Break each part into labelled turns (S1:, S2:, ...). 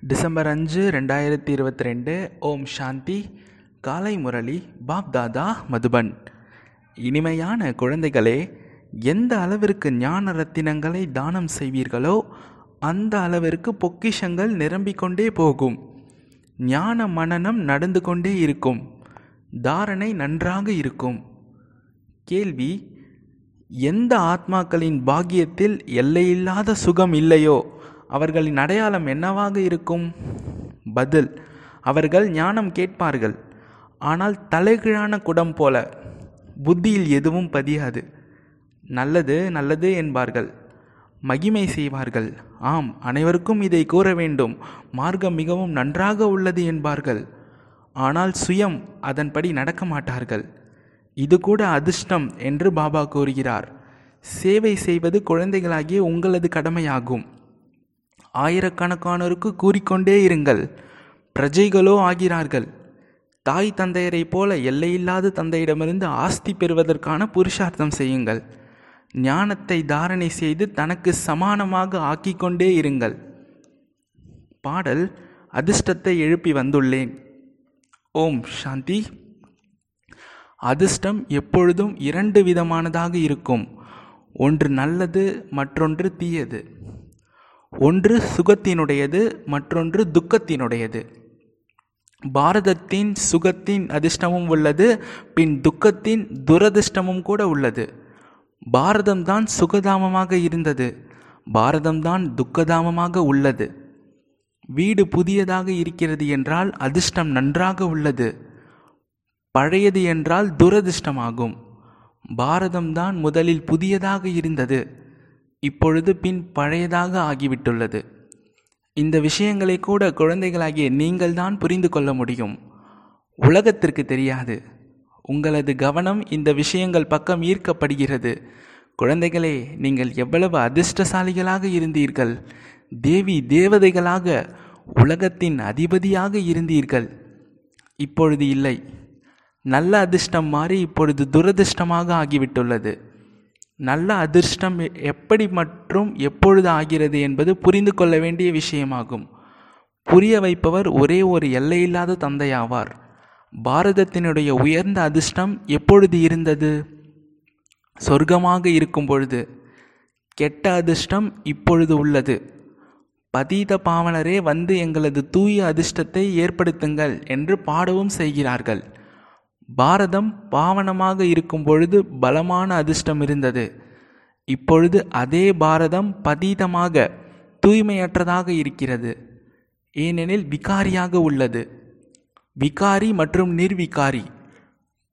S1: December அஞ்சு ரெண்டாயிரத்தி இருபத்தி ரெண்டு ஓம் சாந்தி. காலை முரளி. பாப் தாதா மதுபன். இனிமையான குழந்தைகளே எந்த அளவிற்கு ஞான ரத்தினங்களை தானம் செய்வீர்களோ அந்த அளவிற்கு பொக்கிஷங்கள் நிரம்பிக்கொண்டே போகும். ஞான மனனம் நடந்து கொண்டே இருக்கும். தாரணை நன்றாக இருக்கும். கேள்வி எந்த ஆத்மாக்களின் பாக்கியத்தில் எல்லையில்லாத சுகம் இல்லையோ? அவர்களின் அடையாளம் என்னவாக இருக்கும்? பதில் அவர்கள் ஞானம் கேட்பார்கள். ஆனால் தலைகீழான குடம் போல புத்தியில் எதுவும் பதியாது. நல்லது நல்லது என்பார்கள். மகிமை செய்வார்கள். ஆம் அனைவருக்கும் இதை கூற வேண்டும். மார்க்கம் மிகவும் நன்றாக உள்ளது என்பார்கள். ஆனால் சுயம் அதன்படி நடக்க மாட்டார்கள். இது கூட அதிர்ஷ்டம் என்று பாபா கூறுகிறார். சேவை செய்வது குழந்தைகளாகிய உங்களது கடமையாகும். ஆயிரக்கணக்கானோருக்கு கூறிக்கொண்டே இருங்கள். பிரஜைகளோ ஆகிறார்கள். தாய் தந்தையரைப் போல எல்லையில்லாத தந்தையிடமிருந்து ஆஸ்தி பெறுவதற்கான புருஷார்த்தம் செய்யுங்கள். ஞானத்தை தாரணை செய்து தனக்கு சமானமாக ஆக்கிக்கொண்டே இருங்கள். பாடல் அதிர்ஷ்டத்தை எழுப்பி வந்துள்ளேன். ஓம் சாந்தி. அதிர்ஷ்டம் எப்பொழுதும் இரண்டு விதமானதாக இருக்கும். ஒன்று நல்லது மற்றொன்று தீயது. ஒன்று சுகத்தினுடையது மற்றொன்று துக்கத்தினுடையது. பாரதத்தின் சுகத்தின் அதிர்ஷ்டமும் உள்ளது பின் துக்கத்தின் துரதிர்ஷ்டமும் கூட உள்ளது. பாரதம்தான் சுகதாமமாக இருந்தது பாரதம்தான் துக்கதாமமாக உள்ளது. வீடு புதியதாக இருக்கிறது என்றால் அதிர்ஷ்டம் நன்றாக உள்ளது பழையது என்றால் துரதிர்ஷ்டமாகும். பாரதம்தான் முதலில் புதியதாக இருந்தது இப்பொழுது பின் பழையதாக ஆகிவிட்டுள்ளது. இந்த விஷயங்களை கூட குழந்தைகளாகிய நீங்கள்தான் புரிந்து கொள்ள முடியும். உலகத்திற்கு தெரியாது. உங்களது கவனம் இந்த விஷயங்கள் பக்கம் ஈர்க்கப்படுகிறது. குழந்தைகளே நீங்கள் எவ்வளவு அதிர்ஷ்டசாலிகளாக இருந்தீர்கள். தேவி தேவதைகளாக உலகத்தின் அதிபதியாக இருந்தீர்கள். இப்பொழுது இல்லை. நல்ல அதிர்ஷ்டம் மாறி இப்பொழுது துரதிர்ஷ்டமாக ஆகிவிட்டுள்ளது. நல்ல அதிர்ஷ்டம் எப்படி மற்றும் எப்பொழுது ஆகிறது என்பது புரிந்து கொள்ள வேண்டிய விஷயமாகும். புரிய வைப்பவர் ஒரே ஒரு எல்லையில்லாத தந்தையாவார். பாரதத்தினுடைய உயர்ந்த அதிர்ஷ்டம் எப்பொழுது இருந்தது? சொர்க்கமாக இருக்கும் பொழுது கெட்ட அதிர்ஷ்டம் இப்பொழுது உள்ளது. பதீத பாவனரே வந்து எங்களது தூய அதிர்ஷ்டத்தை ஏற்படுத்துங்கள் என்று பாடவும் செய்கிறார்கள். பாரதம் பாவனமாக இருக்கும் பொழுது பலமான அதிர்ஷ்டம் இருந்தது. இப்பொழுது அதே பாரதம் பதீதமாக தூய்மையற்றதாக இருக்கிறது. ஏனெனில் விகாரியாக உள்ளது. விகாரி மற்றும் நிர்விகாரி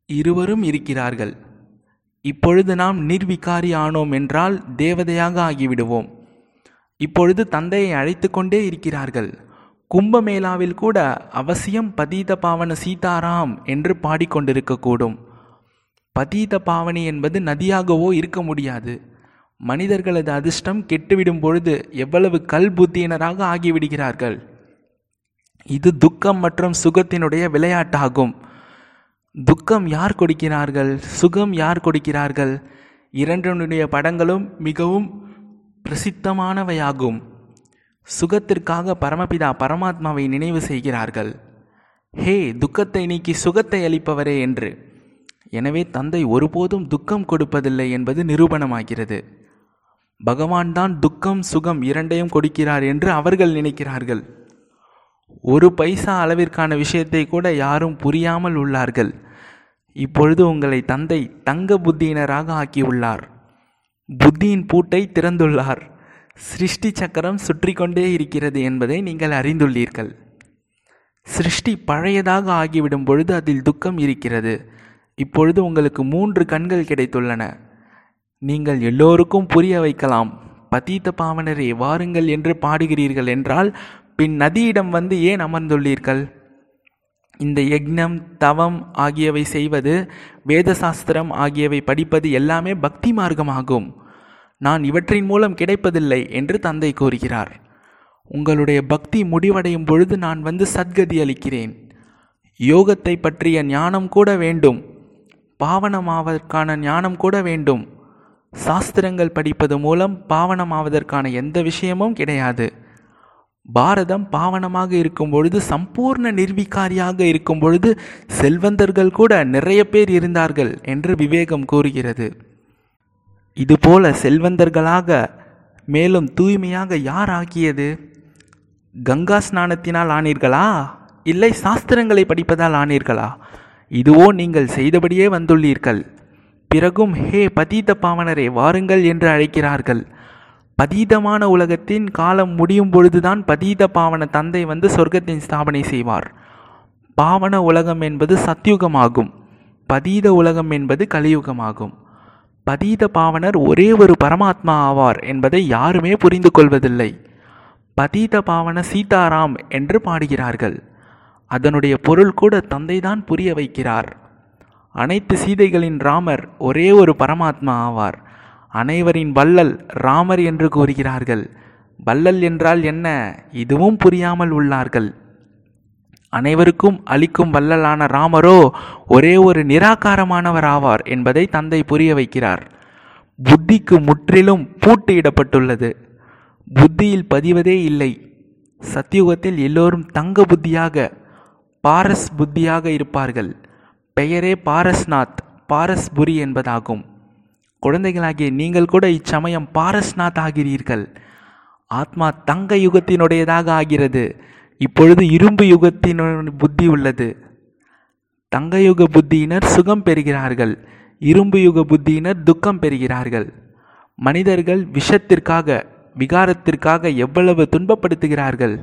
S1: இருவரும் இருக்கிறார்கள். இப்பொழுது நாம் நிர்விகாரி ஆனோம் என்றால் தேவதையாக ஆகிவிடுவோம். இப்பொழுது தந்தையை அழைத்து கொண்டே இருக்கிறார்கள். கும்பமேளாவில் கூட அவசியம் பதீத பாவன சீதாராம் என்று பாடிக்கொண்டிருக்கக்கூடும். பதீத பாவனி என்பது நதியாகவோ இருக்க முடியாது. மனிதர்களது அதிர்ஷ்டம் கெட்டுவிடும் பொழுது எவ்வளவு கல் புத்தியினராக ஆகிவிடுகிறார்கள். இது துக்கம் மற்றும் சுகத்தினுடைய விளையாட்டாகும். துக்கம் யார் கொடுக்கிறார்கள்? சுகம் யார் கொடுக்கிறார்கள்? இரண்டனுடைய படங்களும் மிகவும் பிரசித்தமானவையாகும். சுகத்திற்காக பரமபிதா பரமாத்மாவை நினைவு செய்கிறார்கள். ஹே துக்கத்தை நீக்கி சுகத்தை அளிப்பவரே என்று. எனவே தந்தை ஒருபோதும் துக்கம் கொடுப்பதில்லை என்பது நிரூபணமாகிறது. பகவான் தான் துக்கம் சுகம் இரண்டையும் கொடுக்கிறார் என்று அவர்கள் நினைக்கிறார்கள். ஒரு பைசா அளவிற்கான விஷயத்தை கூட யாரும் புரியாமல் உள்ளார்கள். இப்பொழுது உங்களை தந்தை தங்க புத்தியினராக ஆக்கியுள்ளார். புத்தியின் பூட்டை திறந்துள்ளார். சிருஷ்டி சக்கரம் சுற்றி கொண்டே இருக்கிறது என்பதை நீங்கள் அறிந்துள்ளீர்கள். சிருஷ்டி பழையதாக ஆகிவிடும் பொழுது அதில் துக்கம் இருக்கிறது. இப்பொழுது உங்களுக்கு மூன்று கண்கள் கிடைத்துள்ளன. நீங்கள் எல்லோருக்கும் புரிய வைக்கலாம். பதீத்த பாவனரே வாருங்கள் என்று பாடுகிறீர்கள் என்றால் பின் நதியிடம் வந்து ஏன் அமர்ந்துள்ளீர்கள்? இந்த யக்னம் தவம் ஆகியவை செய்வது வேதசாஸ்திரம் ஆகியவை படிப்பது எல்லாமே பக்தி மார்க்கமாகும். நான் இவற்றின் மூலம் கிடைப்பதில்லை என்று தந்தை கூறுகிறார். உங்களுடைய பக்தி முடிவடையும் பொழுது நான் வந்து சத்கதி அளிக்கிறேன். யோகத்தை பற்றிய ஞானம் கூட வேண்டும். பாவனமாவதற்கான ஞானம் கூட வேண்டும். சாஸ்திரங்கள் படிப்பது மூலம் பாவனமாவதற்கான எந்த விஷயமும் கிடையாது. பாரதம் பாவனமாக இருக்கும் பொழுது சம்பூர்ண நிர்விகாரியாக இருக்கும் பொழுது செல்வந்தர்கள் கூட நிறைய பேர் இருந்தார்கள் என்று விவேகம் கூறுகிறது. இதுபோல செல்வந்தர்களாக மேலும் தூய்மையாக யார் ஆகியது கங்கா ஸ்நானத்தினால் ஆனீர்களா? இல்லை சாஸ்திரங்களை படிப்பதால் ஆனீர்களா? இதுவோ நீங்கள் செய்தபடியே வந்துள்ளீர்கள். பிறகும் ஹே பதீத பாவனரே வாருங்கள் என்று அழைக்கிறார்கள். பதீதமான உலகத்தின் காலம் முடியும் பொழுதுதான் பதீத பாவன தந்தை வந்து சொர்க்கத்தின் ஸ்தாபனை செய்வார். பாவன உலகம் என்பது சத்யுகமாகும். பதீத உலகம் என்பது கலியுகமாகும். பதீத பாவனர் ஒரே ஒரு பரமாத்மா ஆவார் என்பதை யாருமே புரிந்து கொள்வதில்லை. பதீத பாவன சீதாராம் என்று பாடுகிறார்கள். அதனுடைய பொருள் கூட தந்தைதான் புரிய வைக்கிறார். அனைத்து சீதைகளின் ராமர் ஒரே ஒரு பரமாத்மா ஆவார். அனைவரின் வள்ளல் ராமர் என்று கூறுகிறார்கள். வள்ளல் என்றால் என்ன? இதுவும் புரியாமல் உள்ளார்கள். அனைவருக்கும் அளிக்கும் வள்ளலான ராமரோ ஒரே ஒரு நிராகாரமானவர் ஆவார் என்பதை தந்தை புரிய வைக்கிறார். புத்திக்கு முற்றிலும் பூட்டு இடப்பட்டுள்ளது புத்தியில் பதிவதே இல்லை. சத்தியுகத்தில் எல்லோரும் தங்க புத்தியாக பாரஸ் புத்தியாக இருப்பார்கள். பெயரே பாரஸ்நாத் பாரஸ்புரி என்பதாகும். குழந்தைகளாகிய நீங்கள் கூட இச்சமயம் பாரஸ்நாத் ஆகிறீர்கள். ஆத்மா தங்க யுகத்தினுடையதாக ஆகிறது. இப்பொழுது இரும்பு யுகத்தினர் புத்தி உள்ளது. தங்க யுக புத்தியினர் சுகம் பெறுகிறார்கள். இரும்பு யுக புத்தியினர் துக்கம் பெறுகிறார்கள். மனிதர்கள் விஷத்திற்காக விகாரத்திற்காக எவ்வளவு துன்பப்படுத்துகிறார்கள்?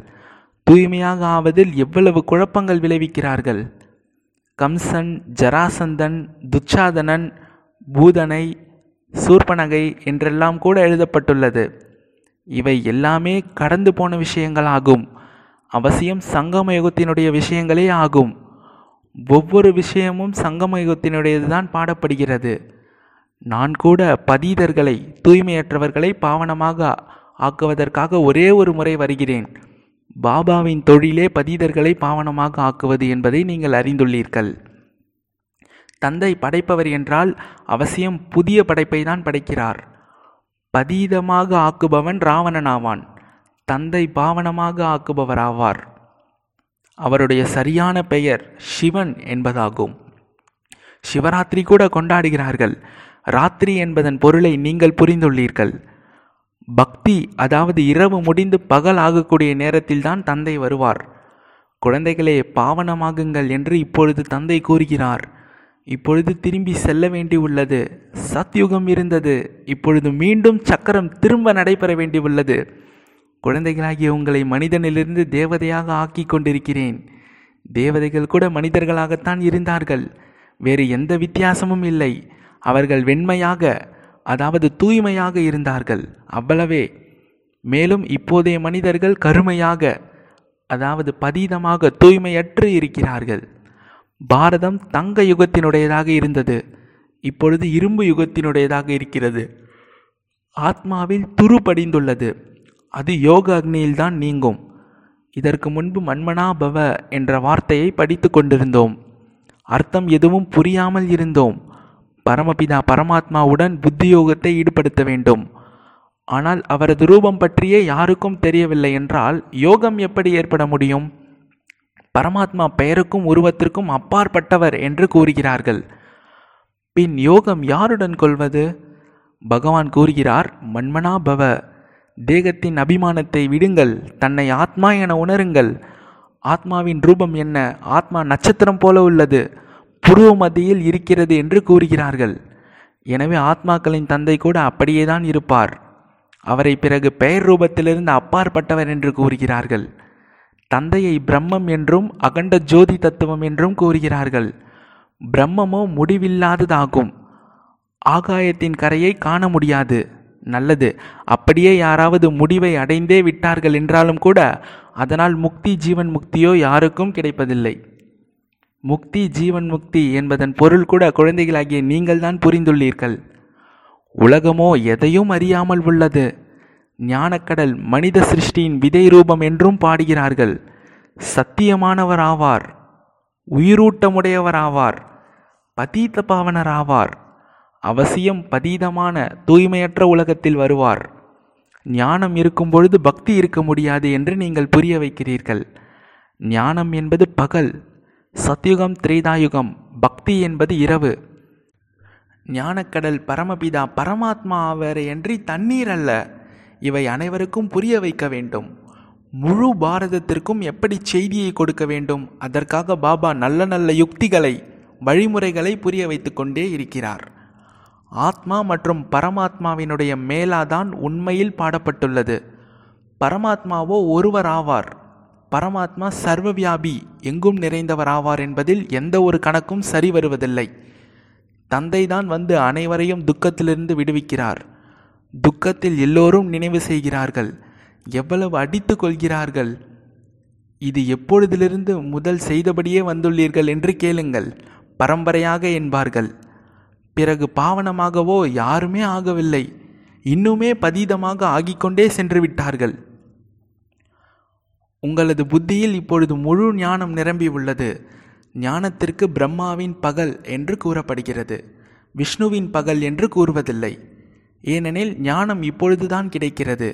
S1: தூய்மையாக ஆவதில் எவ்வளவு குழப்பங்கள் விளைவிக்கிறார்கள்? கம்சன் ஜராசந்தன் துச்சாதனன் பூதனை சூர்பனகை என்றெல்லாம் கூட எழுதப்பட்டுள்ளது. இவை எல்லாமே கடந்து போன விஷயங்களாகும். அவசியம் சங்கம யுகத்தினுடைய விஷயங்களே ஆகும். ஒவ்வொரு விஷயமும் சங்கம யுகத்தினுடையதுதான் பாடப்படுகிறது. நான் கூட பதீதர்களை தூய்மையற்றவர்களை பாவனமாக ஆக்குவதற்காக ஒரே ஒரு முறை வருகிறேன். பாபாவின் தொழிலே பதீதர்களை பாவனமாக ஆக்குவது என்பதை நீங்கள் அறிந்துள்ளீர்கள். தந்தை படைப்பவர் என்றால் அவசியம் புதிய படைப்பை தான் படைக்கிறார். பதீதமாக ஆக்குபவன் ராவணனாவான். தந்தை பாவனமாக ஆக்குபவராவார். அவருடைய சரியான பெயர் சிவன் என்பதாகும். சிவராத்திரி கூட கொண்டாடுகிறார்கள். ராத்திரி என்பதன் பொருளை நீங்கள் புரிந்துள்ளீர்கள். பக்தி அதாவது இரவு முடிந்து பகல் ஆகக்கூடிய நேரத்தில்தான் தந்தை வருவார். குழந்தைகளே பாவனமாகுங்கள் என்று இப்பொழுது தந்தை கூறுகிறார். இப்பொழுது திரும்பி செல்ல வேண்டியுள்ளது. சத்யுகம் இருந்தது. இப்பொழுது மீண்டும் சக்கரம் திரும்ப நடைபெற வேண்டியுள்ளது. குழந்தைகளாகிய உங்களை மனிதனிலிருந்து தேவதையாக ஆக்கி கொண்டிருக்கிறேன். தேவதைகள் கூட மனிதர்களாகத்தான் இருந்தார்கள். வேறு எந்த வித்தியாசமும் இல்லை. அவர்கள் வெண்மையாக அதாவது தூய்மையாக இருந்தார்கள். அவ்வளவே. மேலும் இப்போதைய மனிதர்கள் கருமையாக அதாவது பதீதமாக தூய்மையற்று இருக்கிறார்கள். பாரதம் தங்க யுகத்தினுடையதாக இருந்தது. இப்பொழுது இரும்பு யுகத்தினுடையதாக இருக்கிறது. ஆத்மாவில் துரு படிந்துள்ளது அது யோக அக்னியில்தான் நீங்கும். இதற்கு முன்பு மன்மனா பவ என்ற வார்த்தையை படித்து கொண்டிருந்தோம். அர்த்தம் எதுவும் புரியாமல் இருந்தோம். பரமபிதா பரமாத்மாவுடன் புத்தியோகத்தை ஈடுபடுத்த வேண்டும். ஆனால் அவரது ரூபம் பற்றியே யாருக்கும் தெரியவில்லை என்றால் யோகம் எப்படி ஏற்பட முடியும்? பரமாத்மா பெயருக்கும் உருவத்திற்கும் அப்பாற்பட்டவர் என்று கூறுகிறார்கள். பின் யோகம் யாருடன் கொள்வது? பகவான் கூறுகிறார் மன்மனா பவ தேகத்தின் அபிமானத்தை விடுங்கள் தன்னை ஆத்மா என உணருங்கள். ஆத்மாவின் ரூபம் என்ன? ஆத்மா நட்சத்திரம் போல உள்ளது புருவ மத்தியில் இருக்கிறது என்று கூறுகிறார்கள். எனவே ஆத்மாக்களின் தந்தை கூட அப்படியே தான் இருப்பார். அவரை பிறகு பெயர் ரூபத்திலிருந்து அப்பாற்பட்டவர் என்று கூறுகிறார்கள். தந்தையை பிரம்மம் என்றும் அகண்ட ஜோதி தத்துவம் என்றும் கூறுகிறார்கள். பிரம்மமோ முடிவில்லாததாகும். ஆகாயத்தின் கரையை காண முடியாது. நல்லது. அப்படியே யாராவது முடிவை அடைந்தே விட்டார்கள் என்றாலும் கூட அதனால் முக்தி ஜீவன் முக்தியோ யாருக்கும் கிடைப்பதில்லை. முக்தி ஜீவன் முக்தி என்பதன் பொருள் கூட குழந்தைகளாகிய நீங்கள்தான் புரிந்துள்ளீர்கள். உலகமோ எதையும் அறியாமல் உள்ளது. ஞானக்கடல் மனித சிருஷ்டியின் விதை ரூபம் என்றும் பாடுகிறார்கள். சத்தியமானவர் ஆவார். உயிரூட்டமுடையவர் ஆவார். பதீத பாவனர் ஆவார். அவசியம் பதீதமான தூய்மையற்ற உலகத்தில் வருவார். ஞானம் இருக்கும் பொழுது பக்தி இருக்க முடியாது என்று நீங்கள் புரிய வைக்கிறீர்கள். ஞானம் என்பது பகல் சத்யுகம் திரேதாயுகம் பக்தி என்பது இரவு. ஞானக்கடல் பரமபிதா பரமாத்மா ஆவரையன்றி தண்ணீர் அல்ல இவை அனைவருக்கும் புரிய வைக்க வேண்டும். முழு பாரதத்திற்கும் எப்படி செய்தியை கொடுக்க வேண்டும்? அதற்காக பாபா நல்ல நல்ல யுக்திகளை வழிமுறைகளை புரிய வைத்து கொண்டே இருக்கிறார். ஆத்மா மற்றும் பரமாத்மாவினுடைய மேலாதான் உண்மையில் பாடப்பட்டுள்ளது. பரமாத்மாவோ ஒருவர் ஆவார் பரமாத்மா சர்வவியாபி எங்கும் நிறைந்தவர் ஆவார் என்பதில் எந்த ஒரு கணக்கும் சரி வருவதில்லை. தந்தைதான் வந்து அனைவரையும் துக்கத்திலிருந்து விடுவிக்கிறார். துக்கத்தில் எல்லோரும் நினைவு செய்கிறார்கள். எவ்வளவு அடித்து கொள்கிறார்கள். இது எப்பொழுதிலிருந்து முதல் செய்தபடியே வந்துள்ளீர்கள் என்று கேளுங்கள். பரம்பரையாக என்பார்கள். பிறகு பாவனமாகவோ யாருமே ஆகவில்லை. இன்னுமே பதீதமாக ஆகிக்கொண்டே சென்று விட்டார்கள். உங்களது புத்தியில் இப்பொழுது முழு ஞானம் நிரம்பி உள்ளது. ஞானத்திற்கு பிரம்மாவின் பகல் என்று கூறப்படுகிறது. விஷ்ணுவின் பகல் என்று கூறுவதில்லை. ஏனெனில் ஞானம் இப்பொழுதுதான் கிடைக்கிறது.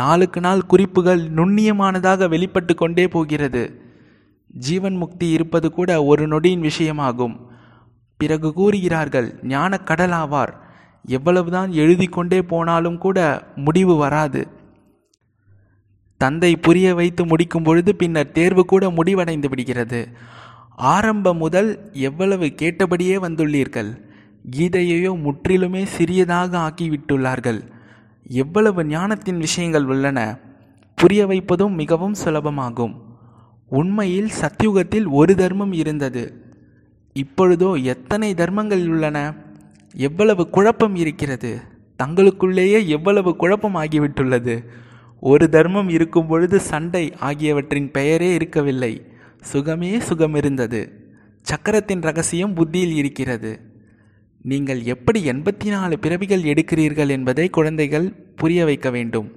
S1: நாளுக்கு நாள் குறிப்புகள் நுண்ணியமானதாக வெளிப்பட்டு கொண்டே போகிறது. ஜீவன் முக்தி இருப்பது கூட ஒரு நொடியின் விஷயமாகும். பிறகு கூறுகிறார்கள் ஞான கடலாவார் எவ்வளவுதான் எழுதி கொண்டே போனாலும் கூட முடிவு வராது. தந்தை புரிய வைத்து முடிக்கும் பொழுது பின்னர் தேர்வு கூட முடிவடைந்து விடுகிறது. ஆரம்பம் முதல் எவ்வளவு கேட்டபடியே வந்துள்ளீர்கள்? கீதையையோ முற்றிலுமே சிறியதாக ஆக்கிவிட்டுள்ளார்கள். எவ்வளவு ஞானத்தின் விஷயங்கள் உள்ளன? புரிய வைப்பதும் மிகவும் சுலபமாகும். உண்மையில் சத்யுகத்தில் ஒரு தர்மம் இருந்தது. இப்பொழுதோ எத்தனை தர்மங்கள் உள்ளன? எவ்வளவு குழப்பம் இருக்கிறது? தங்களுக்குள்ளேயே எவ்வளவு குழப்பம் ஆகிவிட்டுள்ளது? ஒரு தர்மம் இருக்கும் பொழுது சண்டை ஆகியவற்றின் பெயரே இருக்கவில்லை. சுகமே சுகம் இருந்தது சக்கரத்தின் ரகசியம் புத்தியில் இருக்கிறது. நீங்கள் எப்படி எண்பத்தி நாலு பிறவிகள் எடுக்கிறீர்கள் என்பதை குழந்தைகள் புரிய வைக்க வேண்டும்.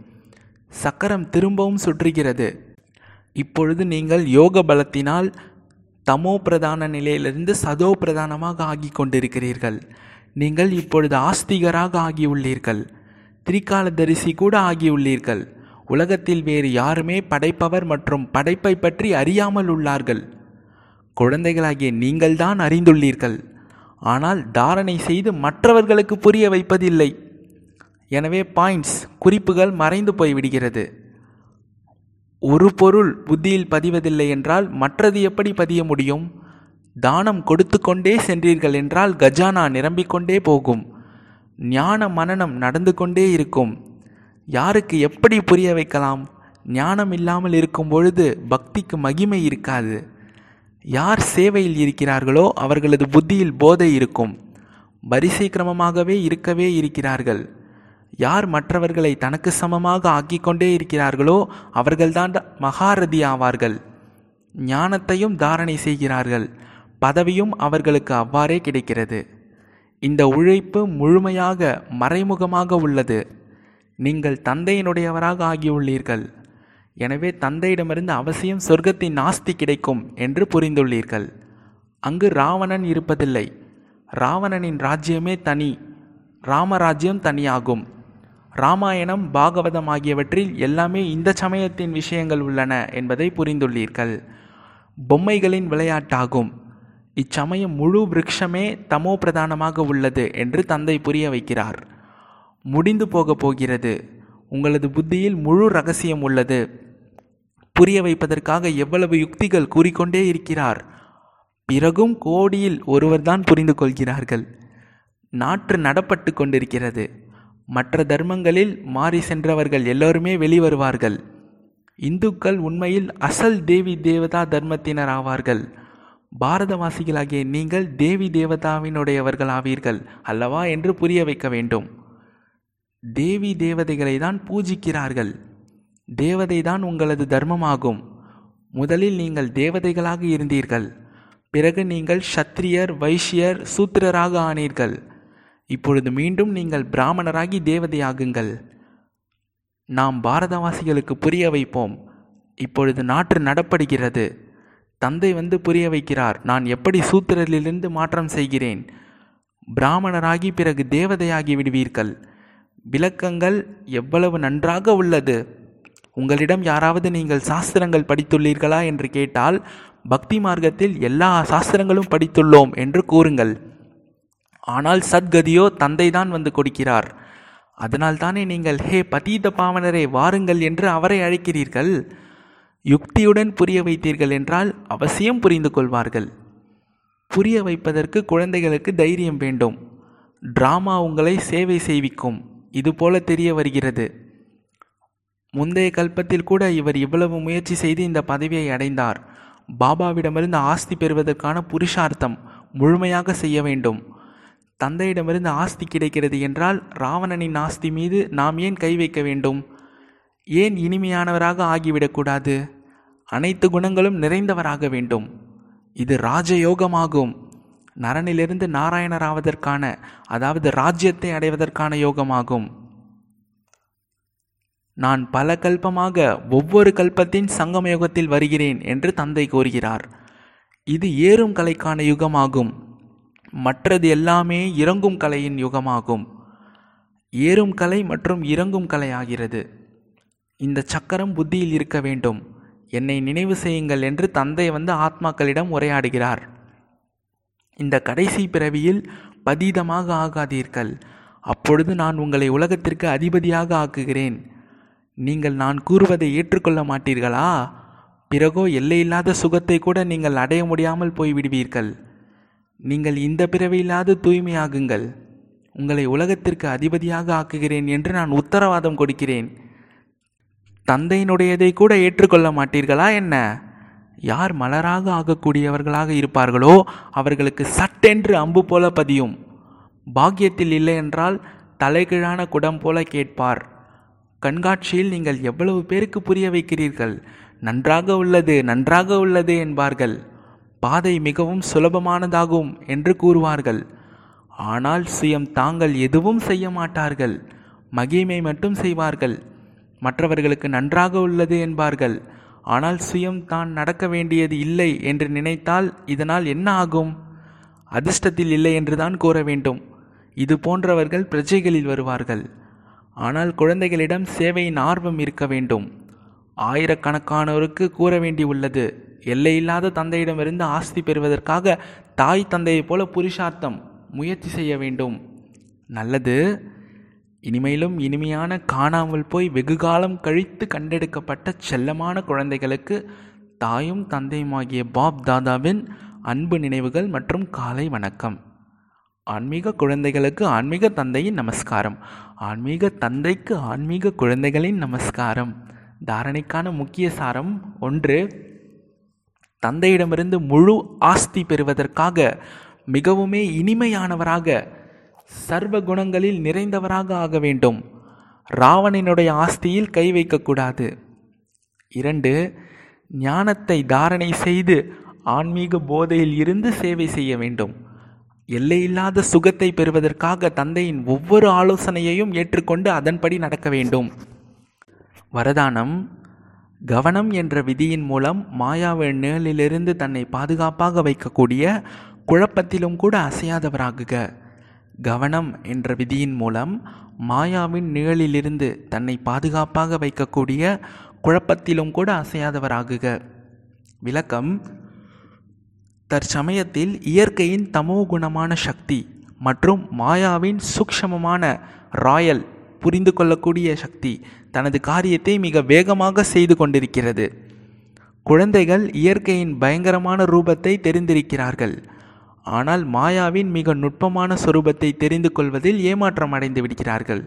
S1: சக்கரம் திரும்பவும் சுற்றுகிறது. இப்பொழுது நீங்கள் யோக பலத்தினால் தமோ பிரதான நிலையிலிருந்து சதோ பிரதானமாக ஆகி கொண்டிருக்கிறீர்கள் நீங்கள் இப்பொழுது ஆஸ்திகராக ஆகியுள்ளீர்கள். திரிகாலதரிசி கூட ஆகியுள்ளீர்கள். உலகத்தில் வேறு யாருமே படைப்பவர் மற்றும் படைப்பை பற்றி அறியாமல் உள்ளார்கள். குழந்தைகளாகிய நீங்கள்தான் அறிந்துள்ளீர்கள். ஆனால் தாரணை செய்து மற்றவர்களுக்கு புரிய வைப்பதில்லை. எனவே பாயிண்ட்ஸ் குறிப்புகள் மறைந்து போய்விடுகிறது. ஒரு பொருள் புத்தியில் பதிவதில்லை என்றால் மற்றது எப்படி பதிய முடியும்? தானம் கொடுத்து கொண்டே சென்றீர்கள் என்றால் கஜானா நிரம்பிக்கொண்டே போகும். ஞான மனனம் நடந்து கொண்டே இருக்கும். யாருக்கு எப்படி புரிய வைக்கலாம்? ஞானம் இல்லாமல் இருக்கும் பொழுது பக்திக்கு மகிமை இருக்காது. யார் சேவையில் இருக்கிறார்களோ அவர்களது புத்தியில் போதை இருக்கும். வரிசை கிரமமாகவே இருக்கவே இருக்கிறார்கள். யார் மற்றவர்களை தனக்கு சமமாக ஆக்கிக்கொண்டே இருக்கிறார்களோ அவர்கள்தான் மகாரதி ஆவார்கள். ஞானத்தையும் தாரணை செய்கிறார்கள். பதவியும் அவர்களுக்கு அவ்வாறே கிடைக்கிறது. இந்த உழைப்பு முழுமையாக மறைமுகமாக உள்ளது. நீங்கள் தந்தையினுடையவராக ஆகியுள்ளீர்கள். எனவே தந்தையிடமிருந்து அவசியம் சொர்க்கத்தின் நாஸ்தி கிடைக்கும் என்று புரிந்துள்ளீர்கள். அங்கு ராவணன் இருப்பதில்லை. ராவணனின் ராஜ்யமே தனி. ராமராஜ்யம் தனியாகும். ராமாயணம் பாகவதம் ஆகியவற்றில் எல்லாமே இந்த சமயத்தின் விஷயங்கள் உள்ளன என்பதை புரிந்துள்ளீர்கள். பொம்மைகளின் விளையாட்டாகும். இச்சமயம் முழு விருட்சமே தமோ பிரதானமாக உள்ளது என்று தந்தை புரிய வைக்கிறார். முடிந்து போகப் போகிறது. உங்களது புத்தியில் முழு ரகசியம் உள்ளது. புரிய வைப்பதற்காக எவ்வளவு யுக்திகள் கூறிக்கொண்டே இருக்கிறார். பிறகும் கோடியில் ஒருவர்தான் புரிந்து கொள்கிறார்கள். நாற்று நடப்பட்டு கொண்டிருக்கிறது. மற்ற தர்மங்களில் மாறி சென்றவர்கள் எல்லோருமே வெளிவருவார்கள். இந்துக்கள் உண்மையில் அசல் தேவி தேவதா தர்மத்தினர் ஆவார்கள். பாரதவாசிகளாகிய நீங்கள் தேவி தேவதாவினுடையவர்கள் ஆவீர்கள் அல்லவா என்று புரிய வைக்க வேண்டும். தேவி தேவதைகளை தான் பூஜிக்கிறார்கள். தேவதை தான் உங்களது தர்மமாகும். முதலில் நீங்கள் தேவதைகளாக இருந்தீர்கள். பிறகு நீங்கள் சத்திரியர் வைஷ்யர் சூத்திரராக ஆனீர்கள். இப்பொழுது மீண்டும் நீங்கள் பிராமணராகி தேவதையாகுங்கள். நாம் பாரதவாசிகளுக்கு புரிய வைப்போம். இப்பொழுது நாற்று நடப்படுகிறது. தந்தை வந்து புரிய வைக்கிறார். நான் எப்படி சூத்திரரிலிருந்து மாற்றம் செய்கிறேன்? பிராமணராகி பிறகு தேவதையாகி விடுவீர்கள். விளக்கங்கள் எவ்வளவு நன்றாக உள்ளது. உங்களிடம் யாராவது நீங்கள் சாஸ்திரங்கள் படித்துள்ளீர்களா என்று கேட்டால் பக்தி மார்க்கத்தில் எல்லா சாஸ்திரங்களும் படித்துள்ளோம் என்று கூறுங்கள். ஆனால் சத்கதியோ தந்தைதான் வந்து கொடுக்கிறார். அதனால் தானே நீங்கள் ஹே பதீத பாவனரே வாருங்கள் என்று அவரை அழைக்கிறீர்கள். யுக்தியுடன் புரிய வைத்தீர்கள் என்றால் அவசியம் புரிந்து கொள்வார்கள். புரிய வைப்பதற்கு குழந்தைகளுக்கு தைரியம் வேண்டும். டிராமா உங்களை சேவை செய்விக்கும். இதுபோல தெரிய வருகிறது. முந்தைய கல்பத்தில் கூட இவர் இவ்வளவு முயற்சி செய்து இந்த பதவியை அடைந்தார். பாபாவிடமிருந்து ஆஸ்தி பெறுவதற்கான புருஷார்த்தம் முழுமையாக செய்ய வேண்டும். தந்தையிடமிருந்து ஆஸ்தி கிடைக்கிறது என்றால் ராவணனின் ஆஸ்தி மீது நாம் ஏன் கை வைக்க வேண்டும்? ஏன் இனிமையானவராக ஆகிவிடக்கூடாது? அனைத்து குணங்களும் நிறைந்தவராக வேண்டும். இது ராஜயோகமாகும். நரனிலிருந்து நாராயணராவதற்கான அதாவது ராஜ்யத்தை அடைவதற்கான யோகமாகும். நான் பல கல்பமாக ஒவ்வொரு கல்பத்தின் சங்கம யுகத்தில் வருகிறேன் என்று தந்தை கூறுகிறார். இது ஏறும் கலைக்கான யுகமாகும். மற்றது எல்லாமே இறங்கும் கலையின் யுகமாகும். ஏறும் கலை மற்றும் இறங்கும் கலை ஆகிறது. இந்த சக்கரம் புத்தியில் இருக்க வேண்டும். என்னை நினைவு செய்யுங்கள் என்று தந்தை வந்து ஆத்மாக்களிடம் உரையாடுகிறார். இந்த கடைசி பிறவியில் பதீதமாக ஆகாதீர்கள். அப்பொழுது நான் உங்களை உலகத்திற்கு அதிபதியாக ஆக்குகிறேன். நீங்கள் நான் கூறுவதை ஏற்றுக்கொள்ள மாட்டீர்களா? பிறகோ எல்லையில்லாத சுகத்தை கூட நீங்கள் அடைய முடியாமல் போய்விடுவீர்கள். நீங்கள் இந்த பிறவியில்லாது தூய்மையாகுங்கள். உங்களை உலகத்திற்கு அதிபதியாக ஆக்குகிறேன் என்று நான் உத்தரவாதம் கொடுக்கிறேன். தந்தையினுடையதை கூட ஏற்றுக்கொள்ள மாட்டீர்களா என்ன? யார் மலராக ஆகக்கூடியவர்களாக இருப்பார்களோ அவர்களுக்கு சட்டென்று அம்பு போல பதியும். பாக்கியத்தில் இல்லை என்றால் தலைகீழான குடம் போல கேட்பார். கண்காட்சியில் நீங்கள் எவ்வளவு பேருக்கு புரிய வைக்கிறீர்கள்? நன்றாக உள்ளது நன்றாக உள்ளது என்பார்கள். பாதை மிகவும் சுலபமானதாகும் என்று கூறுவார்கள். ஆனால் சுயம் தாங்கள் எதுவும் செய்ய மாட்டார்கள். மகிமை மட்டும் செய்வார்கள். மற்றவர்களுக்கு நன்றாக உள்ளது என்பார்கள். ஆனால் சுயம் தான் நடக்க வேண்டியது இல்லை என்று நினைத்தால் இதனால் என்ன ஆகும்? அதிர்ஷ்டத்தில் இல்லை என்றுதான் கூற வேண்டும். இது போன்றவர்கள் பிரஜைகளில் வருவார்கள். ஆனால் குழந்தைகளிடம் சேவையின் ஆர்வம் இருக்க வேண்டும். ஆயிரக்கணக்கானோருக்கு கூற வேண்டி உள்ளது எல்லையில்லாத தந்தையிடமிருந்து ஆஸ்தி பெறுவதற்காக தாய் தந்தையைப் போல புருஷார்த்தம் முயற்சி செய்ய வேண்டும். நல்லது. இனிமேலும் இனிமையான காணாமல் போய் வெகுகாலம் கழித்து கண்டெடுக்கப்பட்ட செல்லமான குழந்தைகளுக்கு தாயும் தந்தையுமாகிய பாப் தாதாவின் அன்பு நினைவுகள் மற்றும் காலை வணக்கம். ஆன்மீக குழந்தைகளுக்கு ஆன்மீக தந்தையின் நமஸ்காரம். ஆன்மீக தந்தைக்கு ஆன்மீக குழந்தைகளின் நமஸ்காரம். தாரணைக்கான முக்கிய சாரம் ஒன்று தந்தையிடமிருந்து முழு ஆஸ்தி பெறுவதற்காக மிகவுமே இனிமையானவராக சர்வ குணங்களில் நிறைந்தவராக ஆக வேண்டும். ராவணனுடைய ஆஸ்தியில் கை வைக்கக்கூடாது. இரண்டு ஞானத்தை தாரணை செய்து ஆன்மீக போதையில் இருந்து சேவை செய்ய வேண்டும். எல்லையில்லாத சுகத்தை பெறுவதற்காக தந்தையின் ஒவ்வொரு ஆலோசனையையும் ஏற்றுக்கொண்டு அதன்படி நடக்க வேண்டும். வரதானம் கவனம் என்ற விதியின் மூலம் மாயாவின் நிழலிலிருந்து தன்னை பாதுகாப்பாக வைக்கக்கூடிய குழப்பத்திலும் கூட அசையாதவராகுக. கவனம் என்ற விதியின் மூலம் மாயாவின் நிழலிலிருந்து தன்னை பாதுகாப்பாக வைக்கக்கூடிய குழப்பத்திலும் கூட அசையாதவராகுக. விளக்கம் தற்சமயத்தில் இயற்கையின் தமோ குணமான சக்தி மற்றும் மாயாவின் சூக்ஷமமான ராயல் புரிந்து கொள்ளக்கூடிய சக்தி தனது காரியத்தை மிக வேகமாக செய்து கொண்டிருக்கிறது. குழந்தைகள் இயற்கையின் பயங்கரமான ரூபத்தை தெரிந்திருக்கிறார்கள். ஆனால் மாயாவின் மிக நுட்பமான சொரூபத்தை தெரிந்து கொள்வதில் ஏமாற்றம் அடைந்து விடுகிறார்கள்.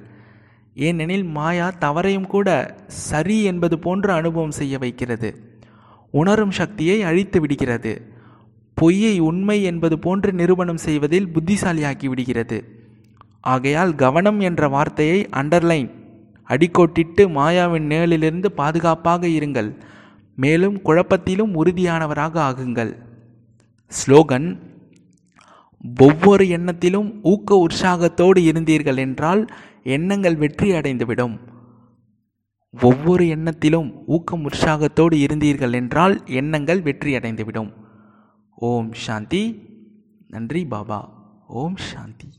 S1: ஏனெனில் மாயா தவறையும் கூட சரி என்பது போன்று அனுபவம் செய்ய வைக்கிறது. உணரும் சக்தியை அழித்து விடுகிறது. பொய்யை உண்மை என்பது போன்று நிரூபணம் செய்வதில் புத்திசாலியாக்கி விடுகிறது. ஆகையால் கவனம் என்ற வார்த்தையை அண்டர்லைன் அடிக்கோட்டிட்டு மாயாவின் நிழலிலிருந்து பாதுகாப்பாக இருங்கள். மேலும் குழப்பத்திலும் உறுதியானவராக ஆகுங்கள். ஸ்லோகன் ஒவ்வொரு எண்ணத்திலும் ஊக்க உற்சாகத்தோடு இருந்தீர்கள் என்றால் எண்ணங்கள் வெற்றி அடைந்துவிடும். ஒவ்வொரு எண்ணத்திலும் ஊக்கம் உற்சாகத்தோடு இருந்தீர்கள் என்றால் எண்ணங்கள் வெற்றி அடைந்துவிடும். ஓம் சாந்தி. நன்றி பாபா. ஓம் சாந்தி.